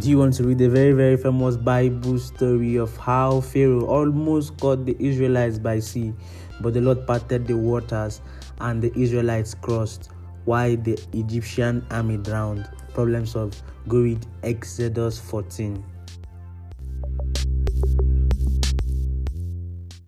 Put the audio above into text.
Do you want to read the very, very famous Bible story of how Pharaoh almost caught the Israelites by sea, but the Lord parted the waters and the Israelites crossed while the Egyptian army drowned? Problems of Go read Exodus 14.